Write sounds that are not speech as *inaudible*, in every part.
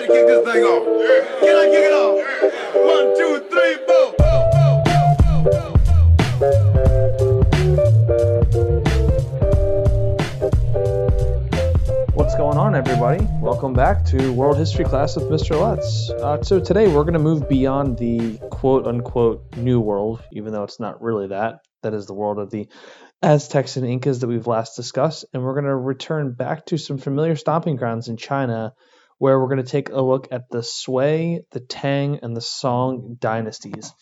to kick this thing off? Can I kick it off? What's going on, everybody? Welcome back to World History Class with Mr. Letts. Uh, so today we're going to move beyond the quote unquote New World, even though it's not really that. That is the world of the Aztecs and Incas that we've last discussed, and we're going to return back to some familiar stomping grounds in China, where we're going to take a look at the Sui, the Tang, and the Song dynasties.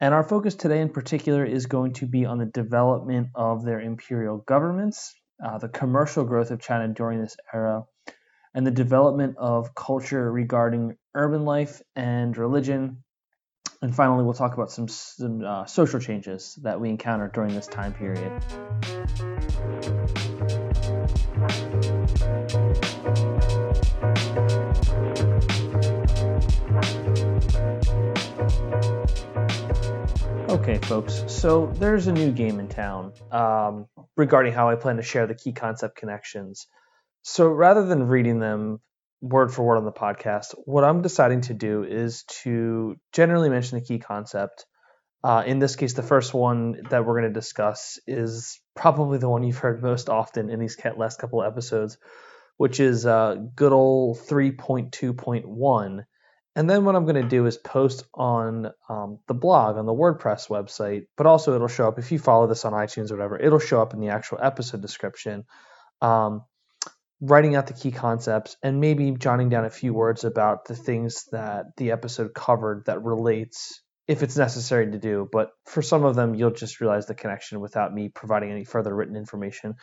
And our focus today in particular is going to be on the development of their imperial governments, uh, the commercial growth of China during this era, and the development of culture regarding urban life and religion, and finally, we'll talk about some, some uh, social changes that we encountered during this time period. Okay, folks, so there's a new game in town um, regarding how I plan to share the key concept connections. So rather than reading them word for word on the podcast. What I'm deciding to do is to generally mention the key concept. Uh, in this case, the first one that we're going to discuss is probably the one you've heard most often in these last couple of episodes, which is uh, good old 3.2.1. And then what I'm going to do is post on um, the blog, on the WordPress website, but also it'll show up if you follow this on iTunes or whatever, it'll show up in the actual episode description. Um, writing out the key concepts and maybe jotting down a few words about the things that the episode covered that relates if it's necessary to do but for some of them you'll just realize the connection without me providing any further written information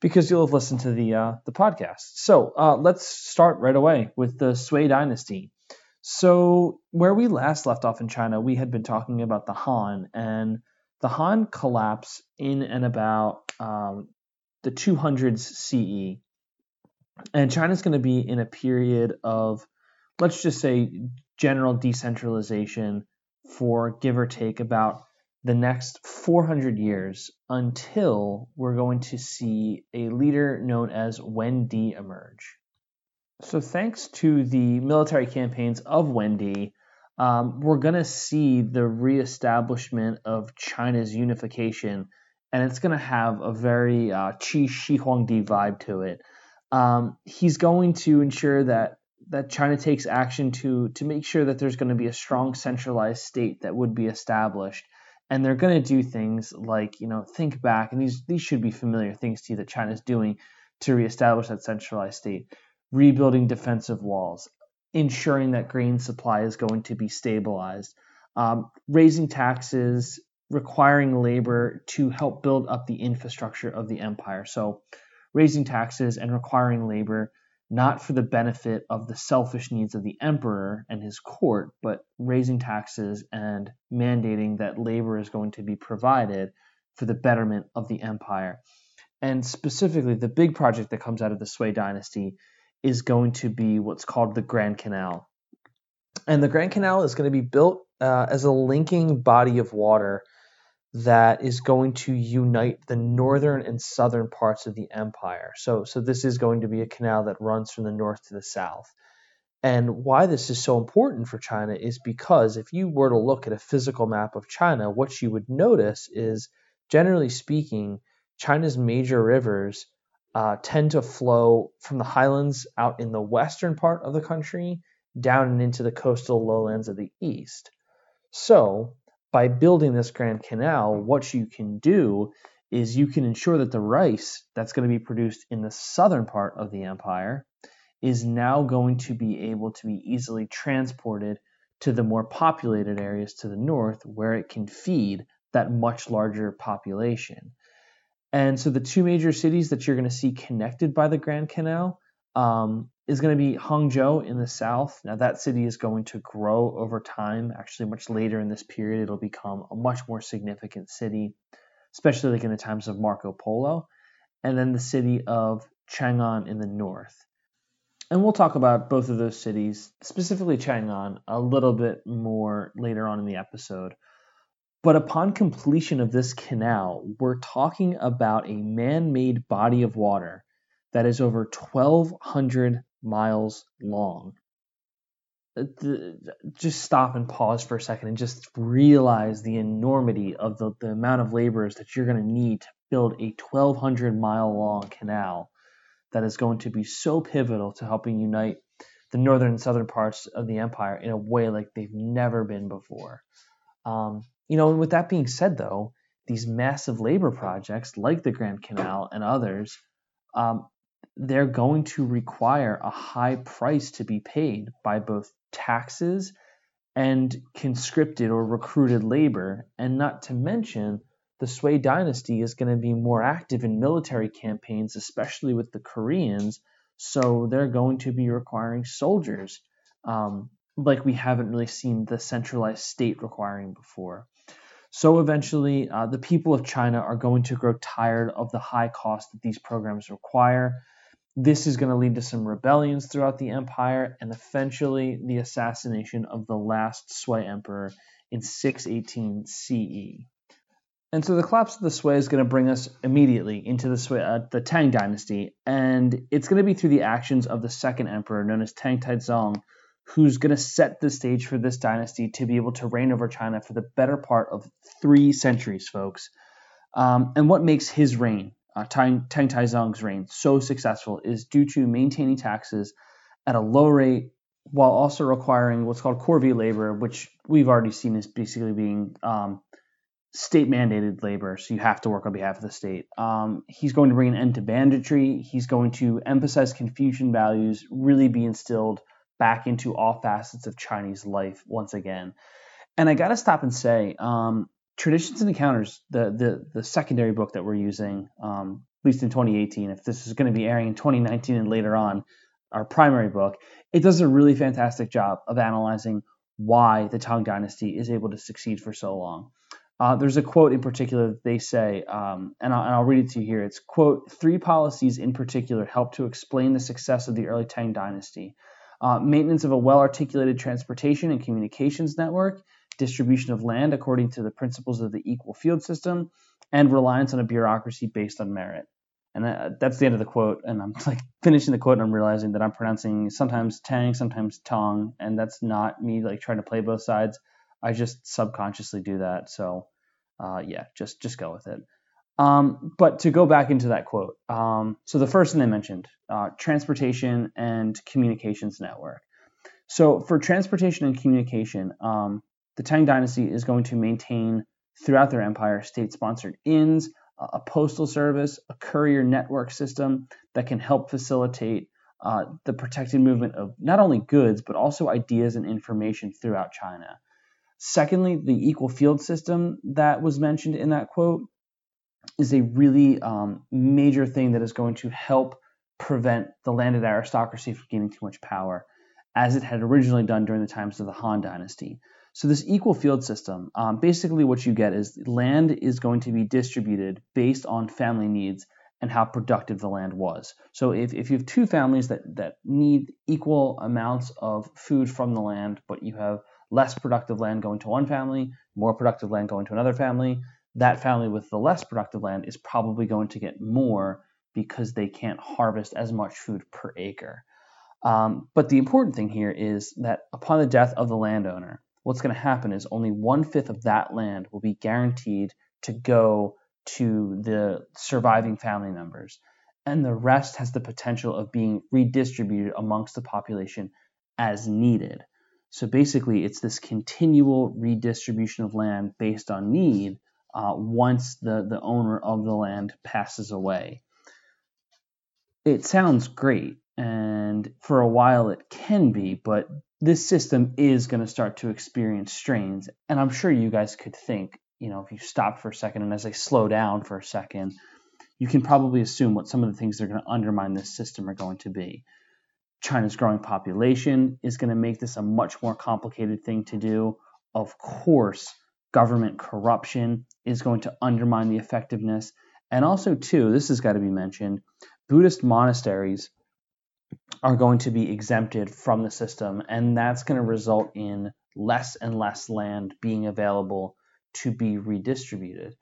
because you'll have listened to the uh, the podcast so uh, let's start right away with the sui dynasty so where we last left off in china we had been talking about the han and the han collapse in and about um, the 200s ce and China's going to be in a period of, let's just say, general decentralization for give or take about the next 400 years until we're going to see a leader known as Wen Di emerge. So, thanks to the military campaigns of Wen Di, um, we're going to see the reestablishment of China's unification, and it's going to have a very uh, Qin Shi Huangdi vibe to it. Um, he's going to ensure that that China takes action to to make sure that there's going to be a strong centralized state that would be established, and they're going to do things like you know think back, and these these should be familiar things to you that China's doing to reestablish that centralized state, rebuilding defensive walls, ensuring that grain supply is going to be stabilized, um, raising taxes, requiring labor to help build up the infrastructure of the empire. So raising taxes and requiring labor not for the benefit of the selfish needs of the emperor and his court, but raising taxes and mandating that labor is going to be provided for the betterment of the empire. And specifically, the big project that comes out of the Sui dynasty is going to be what's called the Grand Canal. And the Grand Canal is going to be built uh, as a linking body of water that is going to unite the northern and southern parts of the empire. So, so this is going to be a canal that runs from the north to the south. And why this is so important for China is because if you were to look at a physical map of China, what you would notice is, generally speaking, China's major rivers uh, tend to flow from the highlands out in the western part of the country down and into the coastal lowlands of the east. So, by building this Grand Canal, what you can do is you can ensure that the rice that's going to be produced in the southern part of the empire is now going to be able to be easily transported to the more populated areas to the north where it can feed that much larger population. And so the two major cities that you're going to see connected by the Grand Canal um, is going to be Hangzhou in the south. Now, that city is going to grow over time. Actually, much later in this period, it'll become a much more significant city, especially like in the times of Marco Polo. And then the city of Chang'an in the north. And we'll talk about both of those cities, specifically Chang'an, a little bit more later on in the episode. But upon completion of this canal, we're talking about a man made body of water that is over 1,200 miles long. just stop and pause for a second and just realize the enormity of the, the amount of laborers that you're going to need to build a 1,200 mile long canal that is going to be so pivotal to helping unite the northern and southern parts of the empire in a way like they've never been before. Um, you know, and with that being said, though, these massive labor projects like the Grand Canal and others, um, they're going to require a high price to be paid by both taxes and conscripted or recruited labor, and not to mention the Sui dynasty is going to be more active in military campaigns, especially with the Koreans. So they're going to be requiring soldiers, um, like we haven't really seen the centralized state requiring before. So eventually, uh, the people of China are going to grow tired of the high cost that these programs require. This is going to lead to some rebellions throughout the empire and eventually the assassination of the last Sui emperor in 618 CE. And so the collapse of the Sui is going to bring us immediately into the Sui, uh, the Tang dynasty, and it's going to be through the actions of the second emperor, known as Tang Taizong, who's going to set the stage for this dynasty to be able to reign over China for the better part of three centuries, folks. Um, and what makes his reign, uh, Tang, Tang Taizong's reign, so successful is due to maintaining taxes at a low rate while also requiring what's called corvée labor, which we've already seen as basically being um, state mandated labor, so you have to work on behalf of the state. Um, he's going to bring an end to banditry. He's going to emphasize Confucian values, really be instilled back into all facets of Chinese life once again. And I got to stop and say, um, Traditions and Encounters, the, the the secondary book that we're using, um, at least in 2018, if this is going to be airing in 2019 and later on, our primary book, it does a really fantastic job of analyzing why the Tang Dynasty is able to succeed for so long. Uh, there's a quote in particular that they say, um, and, I'll, and, I'll, read it to you here. It's quote: Three policies in particular help to explain the success of the early Tang Dynasty: uh, maintenance of a well-articulated transportation and communications network, distribution of land according to the principles of the equal field system, and reliance on a bureaucracy based on merit. And that's the end of the quote. And I'm *laughs* like finishing the quote, and I'm realizing that I'm pronouncing sometimes Tang, sometimes Tong, and that's not me like trying to play both sides. I just subconsciously do that. So uh, yeah, just just go with it. Um, but to go back into that quote, um, so the first thing they mentioned, uh, transportation and communications network. So for transportation and communication, um, the Tang Dynasty is going to maintain throughout their empire state-sponsored inns, a postal service, a courier network system that can help facilitate uh, the protected movement of not only goods but also ideas and information throughout China. Secondly, the equal field system that was mentioned in that quote is a really um, major thing that is going to help prevent the landed aristocracy from gaining too much power, as it had originally done during the times of the Han Dynasty. So, this equal field system, um, basically what you get is land is going to be distributed based on family needs and how productive the land was. So, if, if you have two families that, that need equal amounts of food from the land, but you have less productive land going to one family, more productive land going to another family. That family with the less productive land is probably going to get more because they can't harvest as much food per acre. Um, but the important thing here is that upon the death of the landowner, what's going to happen is only one fifth of that land will be guaranteed to go to the surviving family members. And the rest has the potential of being redistributed amongst the population as needed. So basically, it's this continual redistribution of land based on need uh, once the, the owner of the land passes away. It sounds great, and for a while it can be, but this system is going to start to experience strains. And I'm sure you guys could think, you know, if you stop for a second and as I slow down for a second, you can probably assume what some of the things that are going to undermine this system are going to be. China's growing population is going to make this a much more complicated thing to do. Of course, government corruption is going to undermine the effectiveness. And also, too, this has got to be mentioned Buddhist monasteries are going to be exempted from the system, and that's going to result in less and less land being available to be redistributed.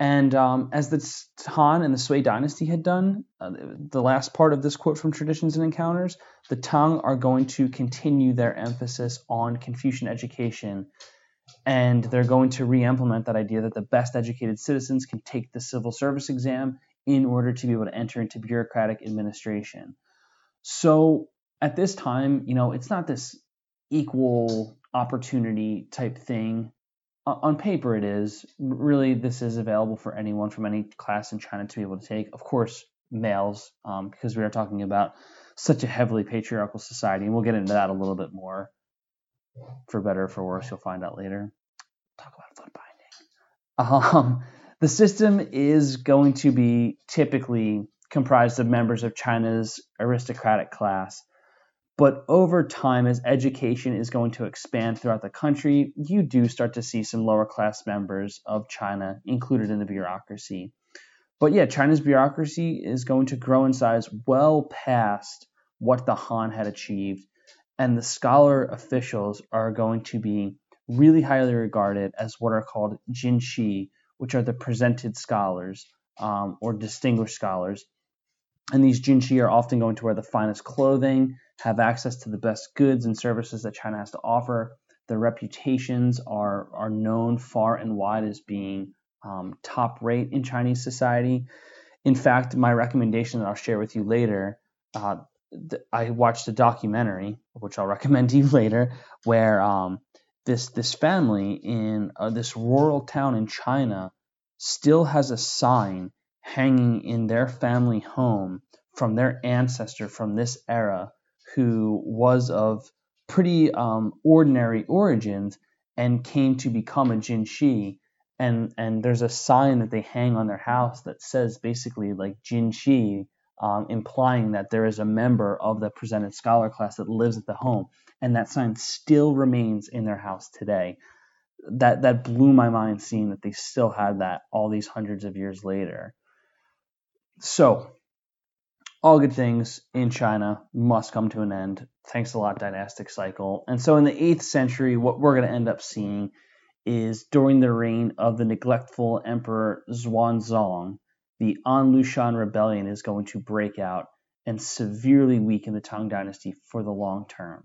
And um, as the Han and the Sui dynasty had done, uh, the last part of this quote from Traditions and Encounters, the Tang are going to continue their emphasis on Confucian education. And they're going to re implement that idea that the best educated citizens can take the civil service exam in order to be able to enter into bureaucratic administration. So at this time, you know, it's not this equal opportunity type thing. On paper, it is. Really, this is available for anyone from any class in China to be able to take. Of course, males, um, because we are talking about such a heavily patriarchal society, and we'll get into that a little bit more. For better or for worse, you'll find out later. Talk about foot binding. Um, *laughs* the system is going to be typically comprised of members of China's aristocratic class. But over time, as education is going to expand throughout the country, you do start to see some lower class members of China included in the bureaucracy. But yeah, China's bureaucracy is going to grow in size well past what the Han had achieved. And the scholar officials are going to be really highly regarded as what are called jinshi, which are the presented scholars um, or distinguished scholars. And these jinshi are often going to wear the finest clothing, have access to the best goods and services that China has to offer. Their reputations are, are known far and wide as being um, top rate in Chinese society. In fact, my recommendation that I'll share with you later, uh, I watched a documentary, which I'll recommend to you *laughs* later, where um, this this family in uh, this rural town in China still has a sign hanging in their family home from their ancestor from this era who was of pretty um, ordinary origins and came to become a jinshi. And and there's a sign that they hang on their house that says basically like jinshi um, implying that there is a member of the presented scholar class that lives at the home and that sign still remains in their house today. That that blew my mind seeing that they still had that all these hundreds of years later. So, all good things in China must come to an end. Thanks a lot, dynastic cycle. And so, in the eighth century, what we're going to end up seeing is during the reign of the neglectful Emperor Xuanzong, the An Lushan rebellion is going to break out and severely weaken the Tang dynasty for the long term.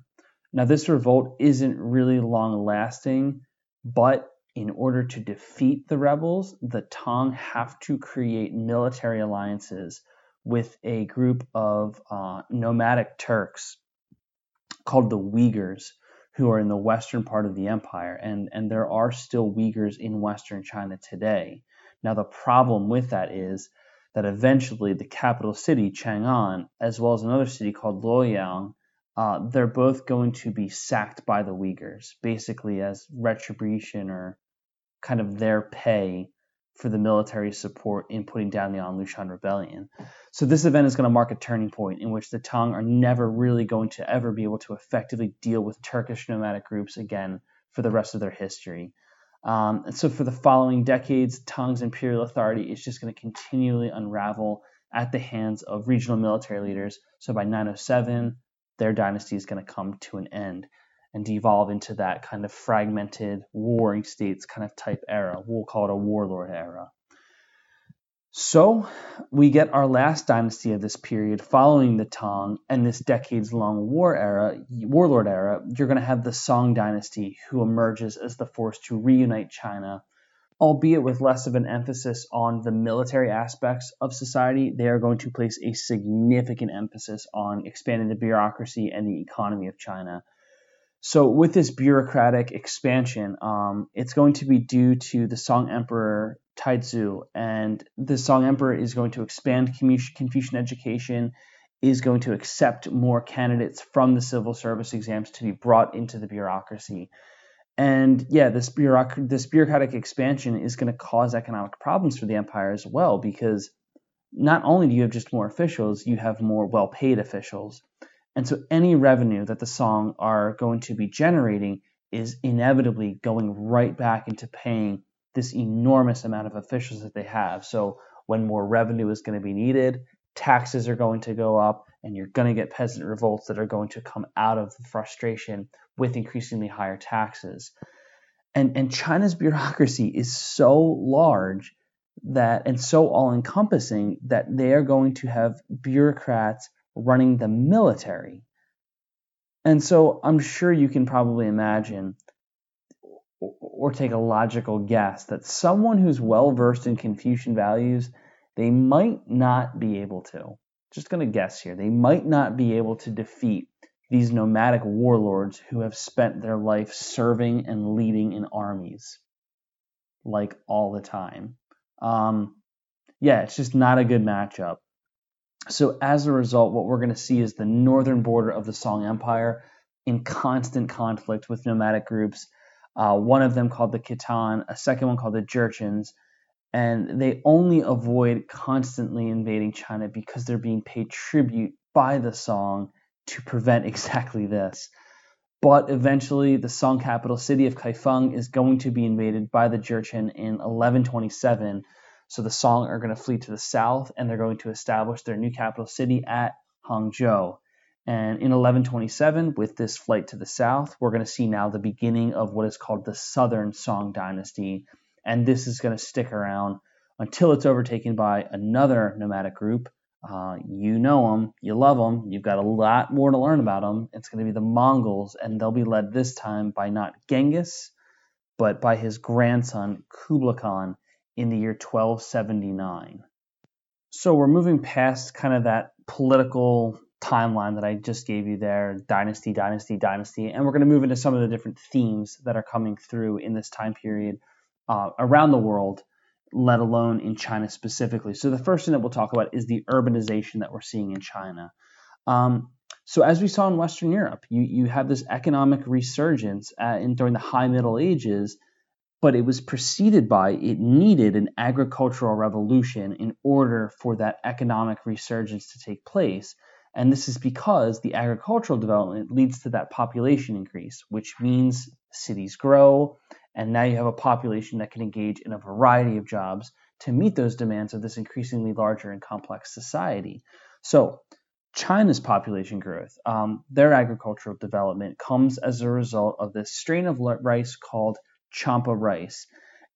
Now, this revolt isn't really long lasting, but in order to defeat the rebels, the Tang have to create military alliances with a group of uh, nomadic Turks called the Uyghurs, who are in the western part of the empire. And, and there are still Uyghurs in western China today. Now, the problem with that is that eventually the capital city, Chang'an, as well as another city called Luoyang, uh, they're both going to be sacked by the Uyghurs, basically as retribution or kind of their pay for the military support in putting down the An Lushan rebellion. So this event is going to mark a turning point in which the Tang are never really going to ever be able to effectively deal with Turkish nomadic groups again for the rest of their history. Um, and so for the following decades, Tang's imperial authority is just going to continually unravel at the hands of regional military leaders. So by 907, their dynasty is going to come to an end and devolve into that kind of fragmented warring states kind of type era. We'll call it a warlord era. So we get our last dynasty of this period following the Tang and this decades long war era, warlord era. You're going to have the Song dynasty who emerges as the force to reunite China albeit with less of an emphasis on the military aspects of society, they are going to place a significant emphasis on expanding the bureaucracy and the economy of China. So, with this bureaucratic expansion, um, it's going to be due to the Song Emperor Taizu, and the Song Emperor is going to expand Confucian education, is going to accept more candidates from the civil service exams to be brought into the bureaucracy. And yeah, this, bureauc- this bureaucratic expansion is going to cause economic problems for the empire as well, because not only do you have just more officials, you have more well paid officials. And so any revenue that the Song are going to be generating is inevitably going right back into paying this enormous amount of officials that they have. So when more revenue is going to be needed, taxes are going to go up, and you're going to get peasant revolts that are going to come out of the frustration with increasingly higher taxes. And, and China's *laughs* bureaucracy is so large that and so all encompassing that they are going to have bureaucrats running the military. And so I'm sure you can probably imagine or take a logical guess that someone who's well versed in Confucian values, they might not be able to. Just going to guess here. They might not be able to defeat these nomadic warlords who have spent their life serving and leading in armies like all the time. Um, yeah, it's just not a good matchup. So as a result, what we're going to see is the northern border of the Song Empire in constant conflict with nomadic groups. Uh, one of them called the Khitan, a second one called the Jurchens, and they only avoid constantly invading China because they're being paid tribute by the Song to prevent *laughs* exactly this. But eventually, the Song capital city of Kaifeng is going to be invaded by the Jurchen in 1127. So the Song are going to flee to the south and they're going to establish their new capital city at Hangzhou. And in 1127, with this flight to the south, we're going to see now the beginning of what is called the Southern Song Dynasty. And this is going to stick around until it's overtaken by another nomadic group, uh, you know them, you love them, you've got a lot more to learn about them. It's going to be the Mongols, and they'll be led this time by not Genghis, but by his grandson Kublai Khan in the year 1279. So we're moving past kind of that political timeline that I just gave you there dynasty, dynasty, dynasty. And we're going to move into some of the different themes that are coming through in this time period uh, around the world let alone in China specifically. So the first thing that we'll talk about is the urbanization that we're seeing in China. Um, so as we saw in Western Europe, you, you have this economic resurgence uh, in, during the High Middle Ages, but it was preceded by it needed an agricultural revolution in order for that economic resurgence to take place. And this is because the agricultural development leads to that population increase, which means cities grow and now you have a population that can engage in a variety of jobs to meet those demands of this increasingly larger and complex society. So, China's population growth, um, their agricultural development comes as a result of this strain of rice called Champa rice.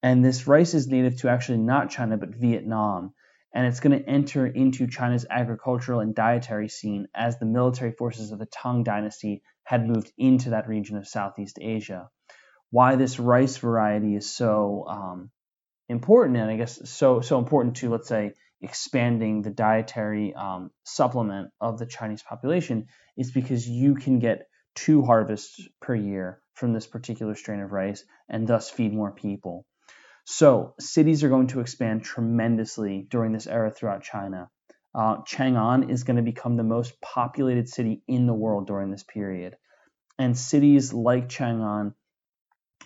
And this rice is native to actually not China, but Vietnam. And it's going to enter into China's agricultural and dietary scene as the military forces of the Tang Dynasty had moved into that region of Southeast Asia why this rice variety is so um, important, and I guess so so important to let's say expanding the dietary um, supplement of the Chinese population is because you can get two harvests per year from this particular strain of rice and thus feed more people. So cities are going to expand tremendously during this era throughout China. Uh, Chang'an is going to become the most populated city in the world during this period. And cities like Chang'an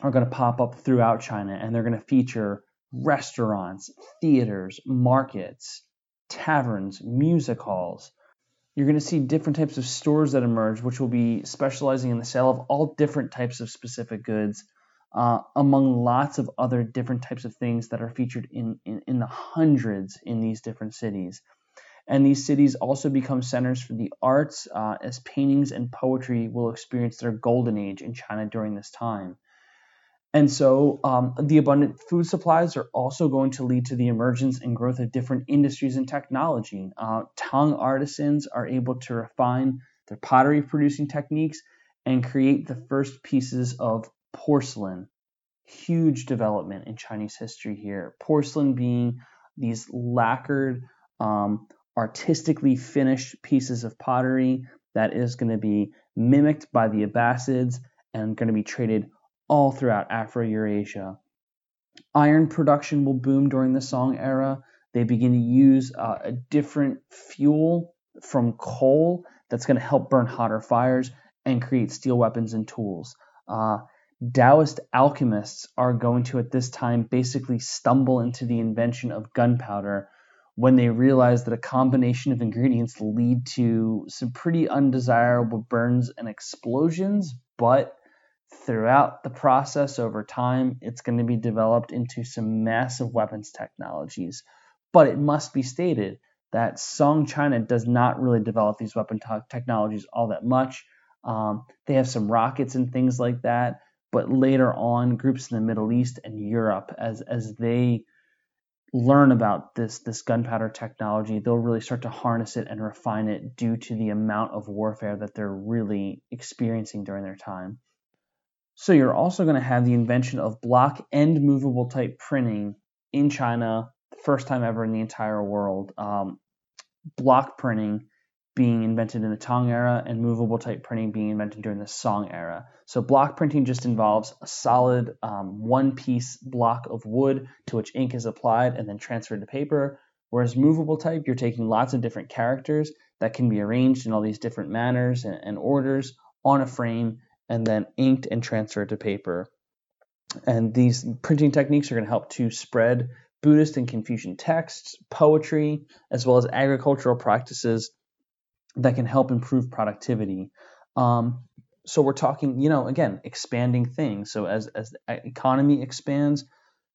are going to pop up throughout China and they're going to feature restaurants, theaters, markets, taverns, music halls. You're going to see different types of stores that emerge, which will be specializing in the sale of all different types of specific goods, uh, among lots of other different types of things that are featured in, in, in the hundreds in these different cities. And these cities also become centers for the arts, uh, as paintings and poetry will experience their golden age in China during this time. And so um, the abundant food supplies are also going to lead to the emergence and growth of different industries and technology. Uh, Tang artisans are able to refine their pottery producing techniques and create the first pieces of porcelain. Huge development in Chinese history here. Porcelain being these lacquered, um, artistically finished pieces of pottery that is going to be mimicked by the Abbasids and going to be traded all throughout Afro Eurasia. Iron production will boom during the Song era. They begin to use uh, a different fuel from coal that's going to help burn hotter fires and create steel weapons and tools. Uh, Taoist alchemists are going to, at this time, basically stumble into the invention of gunpowder when they realize that a combination of ingredients lead to some pretty undesirable burns and explosions, but throughout the process over time, it's going to be developed into some massive weapons technologies. But it must be stated that Song China does not really develop these weapon technologies all that much. Um, they have some rockets and things like that, but later on, groups in the Middle East and Europe, as as they learn about this this gunpowder technology, they'll really start to harness it and refine it due to the amount of warfare that they're really experiencing during their time. So you're also going to have the invention of block and movable type printing in China, the first time ever in the entire world. Um, block printing being invented in the Tang era and movable type printing being invented during the Song era. So block printing just involves a solid um, one piece block of wood to which ink is applied and then transferred to paper. Whereas movable type, you're taking lots of different characters that can be arranged in all these different manners and, and orders on a frame and then inked and transferred to paper. And these printing techniques are going to help to spread Buddhist and Confucian texts, poetry, as well as agricultural practices that can help improve productivity. Um, so we're talking, you know, again, expanding things. So as as the economy expands,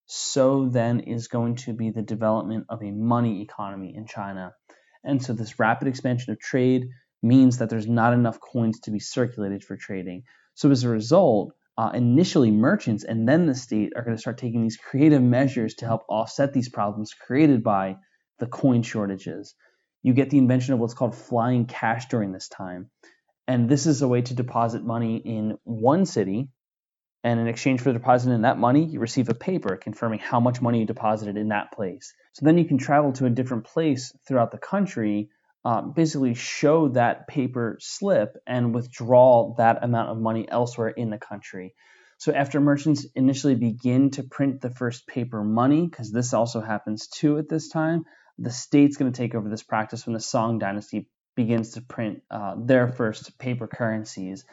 so then is going to be the development of a money economy in China. And so this rapid expansion of trade means that there's not enough coins to be circulated for trading. So as a result, uh, initially merchants and then the state are going to start taking these creative measures to help offset these problems created by the coin shortages you get the invention of what's called flying cash during this time. And this is a way to deposit money in one city. And in exchange for depositing that money, you receive a paper confirming how much money you deposited in that place. So then you can travel to a different place throughout the country, um, basically show that paper slip and withdraw that amount of money elsewhere in the country. So after merchants initially begin to print the first paper money, because this also happens too at this time, the state's going to take over this practice when the Song dynasty begins to print uh, their first paper currencies.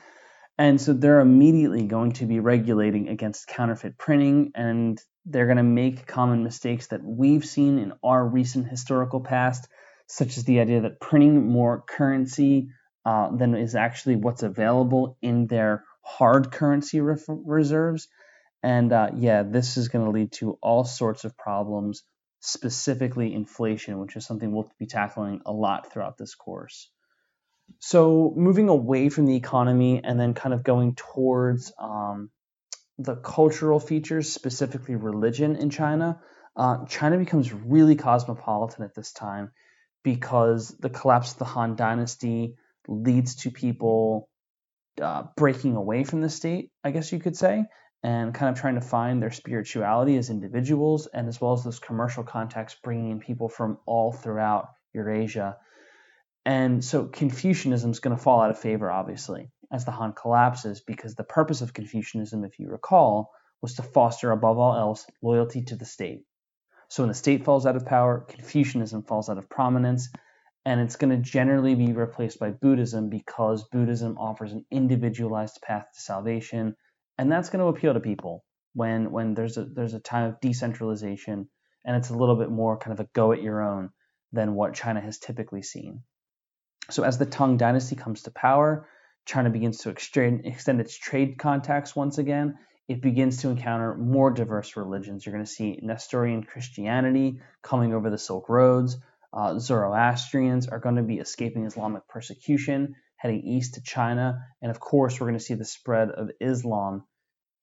And so they're immediately going to be regulating against counterfeit printing, and they're going to make common mistakes that we've seen in our recent historical past, such as the idea that printing more currency uh, than is actually what's available in their hard currency re- reserves. And uh, yeah, this is going to lead to all sorts of problems specifically inflation, which is something we'll be tackling a lot throughout this course. So, moving away from the economy and then kind of going towards um, the cultural features, specifically religion in China, uh, China becomes really cosmopolitan at this time because the collapse of the Han Dynasty leads to people uh, breaking away from the state, I guess you could say, and kind of trying to find their spirituality as individuals and as well as this commercial context bringing in people from all throughout Eurasia. And so Confucianism is going to fall out of favor, obviously, as the Han collapses, because the purpose of Confucianism, if you recall, was to foster, above all else, loyalty to the state. So when the state falls out of power, Confucianism falls out of prominence, and it's going to generally be replaced by Buddhism because Buddhism offers an individualized path to salvation and that's going to appeal to people when when there's a there's a time of decentralization and it's a little bit more kind of a go at your own than what China has typically seen. So as the Tang dynasty comes to power, China begins to extend, extend its trade contacts once again. It begins to encounter more diverse religions. You're going to see Nestorian Christianity coming over the Silk Roads. Uh, Zoroastrians are going to be escaping Islamic persecution heading east to China. And of course, we're going to see the spread of Islam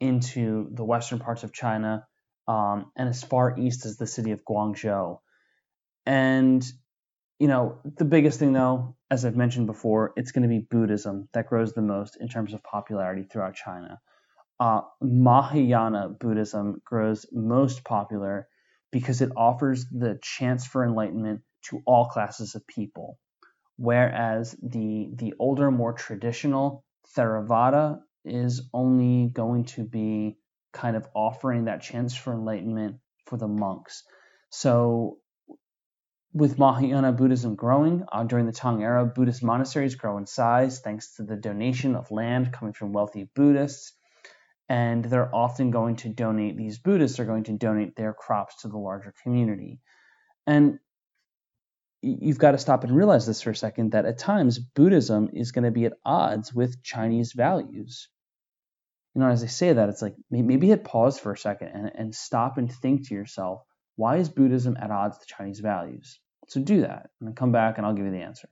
into the western parts of China um, and as far east as the city of Guangzhou. And, you know, the biggest thing, though, as I've mentioned before, it's going to be Buddhism that grows the most in terms of popularity throughout China. Uh, Mahayana Buddhism grows most popular because it offers the chance for enlightenment to all classes of people whereas the the older, more traditional Theravada is only going to be kind of offering that chance for enlightenment for the monks. So with Mahayana Buddhism growing uh, during the Tang era, Buddhist monasteries grow in size thanks to the donation of land coming from wealthy Buddhists. And they're often going to donate, these Buddhists are going to donate their crops to the larger community. And you've got to stop and realize this for a second that at times Buddhism is going to be at odds with Chinese values. You know, as I say that, it's like maybe hit pause for a second and, and stop and think to yourself, why is Buddhism at odds with Chinese values? So do that and then come back and I'll give you the answer.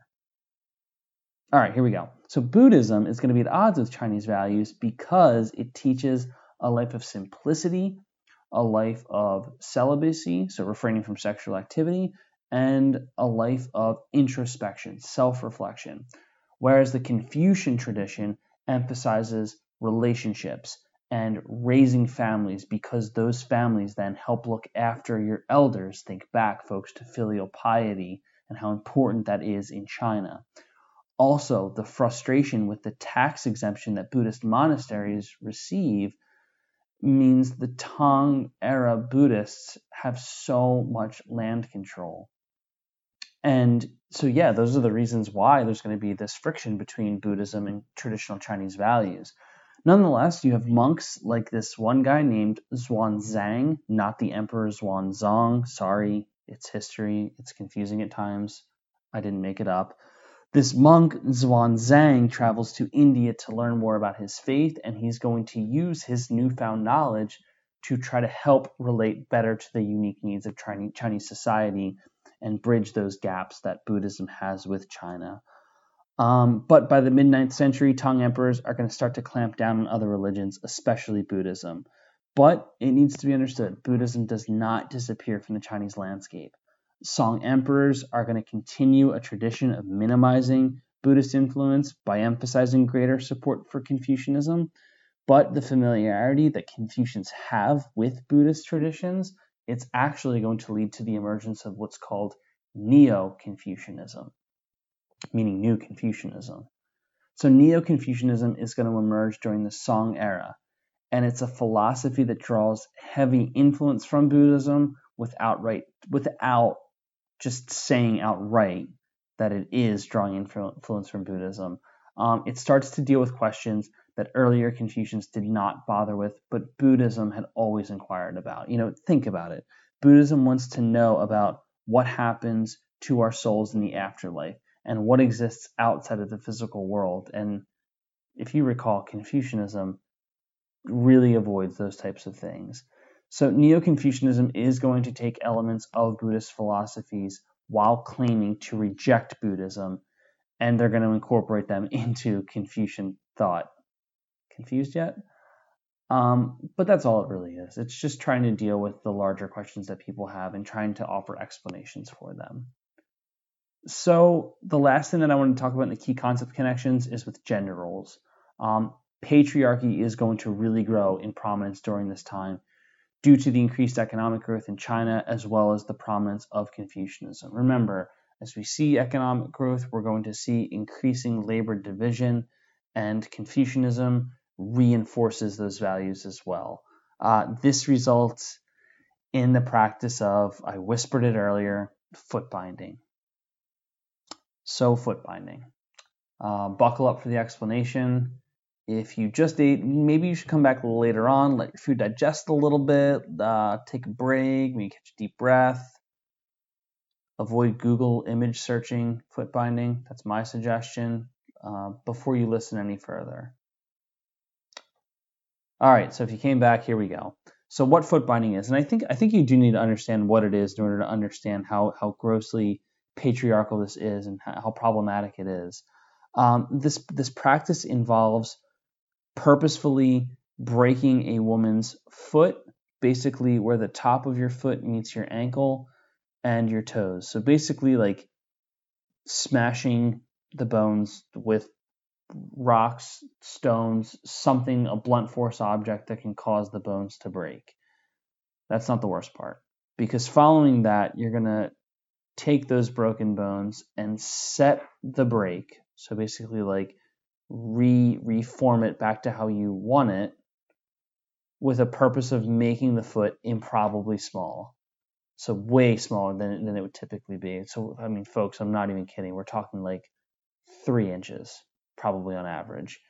All right, here we go. So Buddhism is going to be at odds with Chinese values because it teaches a life of simplicity, a life of celibacy, so refraining from sexual activity, and a life of introspection, self reflection. Whereas the Confucian tradition emphasizes relationships and raising families because those families then help look after your elders. Think back, folks, to filial piety and how important that is in China. Also, the frustration with the tax exemption that Buddhist monasteries receive means the Tang era Buddhists have so much land control. And so, yeah, those are the reasons why there's going to be this friction between Buddhism and traditional Chinese values. Nonetheless, you have monks like this one guy named Xuanzang, not the Emperor Xuanzang. Sorry, it's history. It's confusing at times. I didn't make it up. This monk, Xuanzang, travels to India to learn more about his faith, and he's going to use his newfound knowledge to try to help relate better to the unique needs of Chinese society and bridge those gaps that Buddhism has with China. Um, but by the mid 9th century, Tang emperors are going to start to clamp down on other religions, especially Buddhism. But it needs to be understood Buddhism does not disappear from the Chinese landscape. Song emperors are going to continue a tradition of minimizing Buddhist influence by emphasizing greater support for Confucianism. But the familiarity that Confucians have with Buddhist traditions, it's actually going to lead to the emergence of what's called Neo Confucianism meaning New Confucianism. So Neo Confucianism is going to emerge during the Song era, and it's a philosophy that draws heavy influence from Buddhism without right, without just saying outright that it is drawing influence from Buddhism. Um, it starts to deal with questions that earlier Confucians did not bother with, but Buddhism had always inquired about. You know, think about it. Buddhism wants to know about what happens to our souls in the afterlife and what exists outside of the physical world. And if you recall, Confucianism really avoids those types of things. So, Neo Confucianism is going to take elements of Buddhist philosophies while claiming to reject Buddhism, and they're going to incorporate them *laughs* into Confucian thought. Confused yet? Um, but that's all it really is. It's just trying to deal with the larger questions that people have and trying to offer explanations for them. So the last thing that I want to talk about in the key concept connections is with gender roles. Um, patriarchy is going to really grow in prominence during this time due to the increased economic growth in China as well as the prominence of Confucianism. Remember, as we see economic growth, we're going to see increasing labor division, and Confucianism reinforces those values as well. Uh, this results in the practice of, I whispered it earlier, foot binding. So foot binding. Uh, buckle up for the explanation. If you just ate, maybe you should come back later on, let your food digest a little bit, uh, take a break, maybe catch a deep breath. Avoid Google image searching foot binding. That's my suggestion uh, before you listen any further. All right, so if you came back, here we go. So what foot binding is, and I think I think you do need to understand what it is in order to understand how how grossly patriarchal this is and how problematic it is. Um, this this practice involves purposefully breaking a woman's foot, basically where the top of your foot meets your ankle and your toes. So basically, like smashing the bones with rocks, stones, something, a blunt force object that can cause the bones to break. That's not the worst part. Because following that, you're going to take those broken bones and set the break. So basically, like re reform it back to how you want it, with a purpose of making the foot improbably small. So way smaller than than it would typically be. So I mean, folks, I'm not even kidding. We're talking like three inches, probably on average.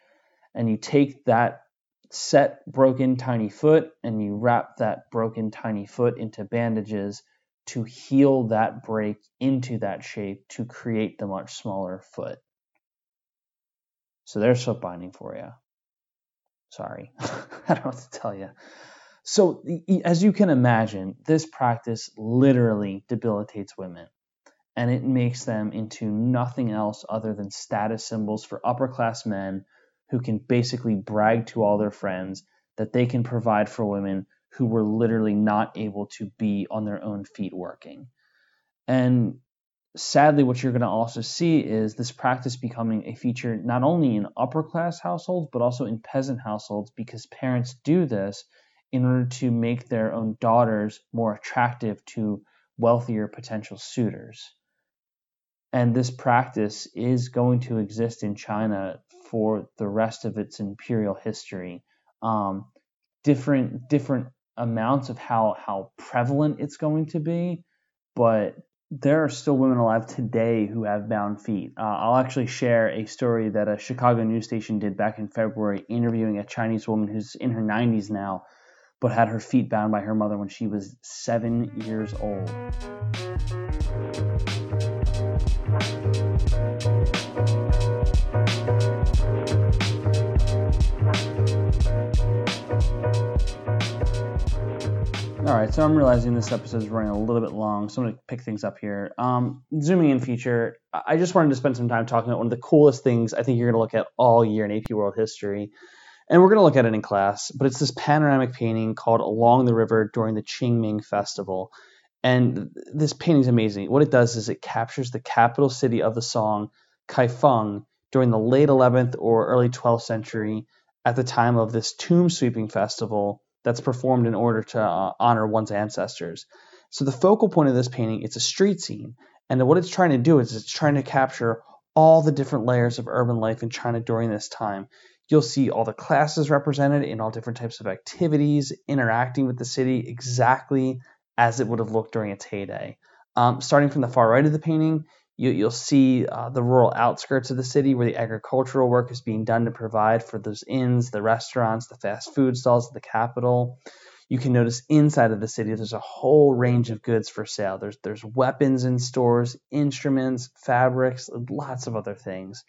And you take that set broken tiny foot and you wrap that broken tiny foot into bandages to heal that break into that shape to create the much smaller foot. So there's foot binding for you. Sorry, *laughs* I don't know what to tell you. So, as you can imagine, this practice literally debilitates women and it makes them into nothing else other than status symbols for upper class men who can basically brag to all their friends that they can provide for women who were literally not able to be on their own feet working. And sadly, what you're going to also see is this practice becoming a feature not only in upper class households, but also in peasant households because parents do this in order to make their own daughters more attractive to wealthier potential suitors. And this practice is going to exist in China for the rest of its imperial history. Um, different different amounts of how how prevalent it's going to be, but there are still women alive today who have bound feet. Uh, I'll actually share a story that a Chicago news station did back in February, interviewing a Chinese woman who's in her 90s now, but had her feet bound by her mother when she was seven years old. Right, so I'm realizing this episode is running a little bit long, so I'm going to pick things up here. Um, zooming in feature, I just wanted to spend some time talking about one of the coolest things I think you're going to look at all year in AP World History. And we're going to look at it in class, but it's this panoramic painting called Along the River during the Qingming Festival. And this painting is amazing. What it does is it captures the capital city of the song, Kaifeng, during the late 11th or early 12th century at the time of this tomb sweeping festival that's performed in order to uh, honor one's ancestors. So the focal point of this painting, it's a street scene, and what it's trying to do is it's trying to capture all the different layers of urban life in China during this time. You'll see all the classes represented in all different types of activities, interacting with the city exactly as it would have looked during its heyday. Um, starting from the far right of the painting, you, will see uh, the rural outskirts of the city where the agricultural work is being done to provide for those inns, the restaurants, the fast food stalls of the capital. You can notice inside of the city there's a whole range of goods for sale. There's there's weapons in stores, instruments, fabrics, lots of other things.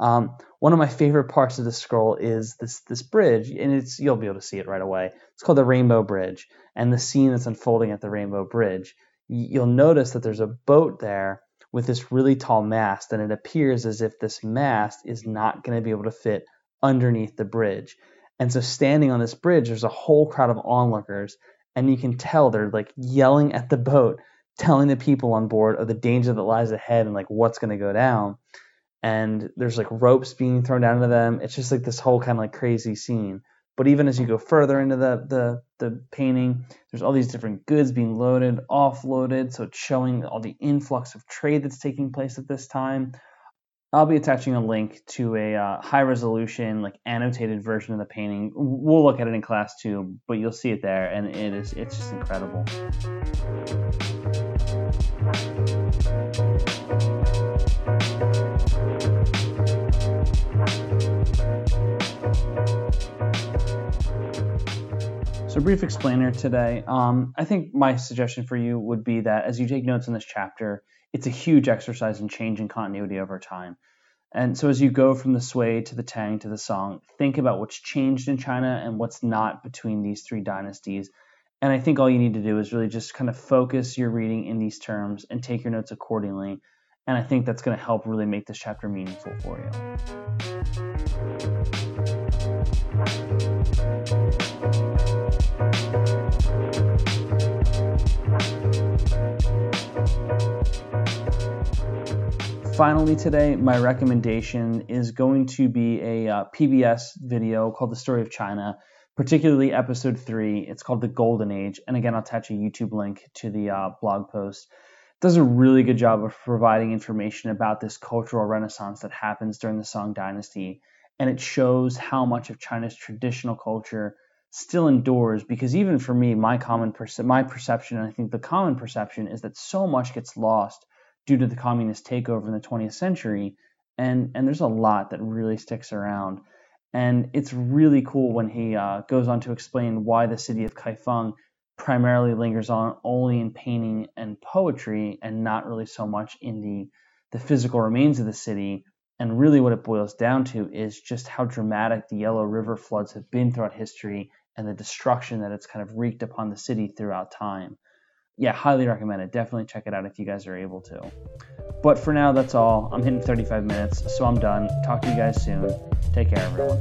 Um, one of my favorite parts of the scroll is this this bridge, and it's you'll be able to see it right away. It's called the Rainbow Bridge, and the scene that's unfolding at the Rainbow Bridge. You'll notice that there's a boat there with this really tall mast, and it appears as if this mast is not going to be able to fit underneath the bridge. And so, standing on this bridge, there's a whole crowd of onlookers, and you can tell they're like yelling at the boat, telling the people on board of the danger that lies ahead and like what's going to go down. And there's like ropes being thrown down to them. It's just like this whole kind of like crazy scene. But even as you go further into the, the, the painting, there's all these different goods being loaded, offloaded. So it's showing all the influx of trade that's taking place at this time. I'll be attaching a link to a uh, high resolution, like annotated version of the painting. We'll look at it in class too, but you'll see it there, and it is it's just incredible. Brief explainer today. Um, I think my suggestion for you would be that as you take notes in this chapter, it's a huge exercise in change and continuity over time. And so, as you go from the Sui to the Tang to the Song, think about what's changed in China and what's not between these three dynasties. And I think all you need to do is really just kind of focus your reading in these terms and take your notes accordingly. And I think that's going to help really make this chapter meaningful for you. Finally, today, my recommendation is going to be a uh, PBS video called The Story of China, particularly episode three. It's called The Golden Age. And again, I'll attach a YouTube link to the uh, blog post. It does a really good job of providing information about this cultural renaissance that happens during the Song Dynasty. And it shows how much of China's traditional culture still endures because even for me my common perce- my perception and I think the common perception is that so much gets lost due to the communist takeover in the 20th century and and there's a lot that really sticks around and it's really cool when he uh, goes on to explain why the city of Kaifeng primarily lingers on only in painting and poetry and not really so much in the the physical remains of the city and really what it boils down to is just how dramatic the Yellow River floods have been throughout history and the destruction that it's kind of wreaked upon the city throughout time. Yeah, highly recommend it. Definitely check it out if you guys are able to. But for now, that's all. I'm hitting 35 minutes, so I'm done. Talk to you guys soon. Take care, everyone.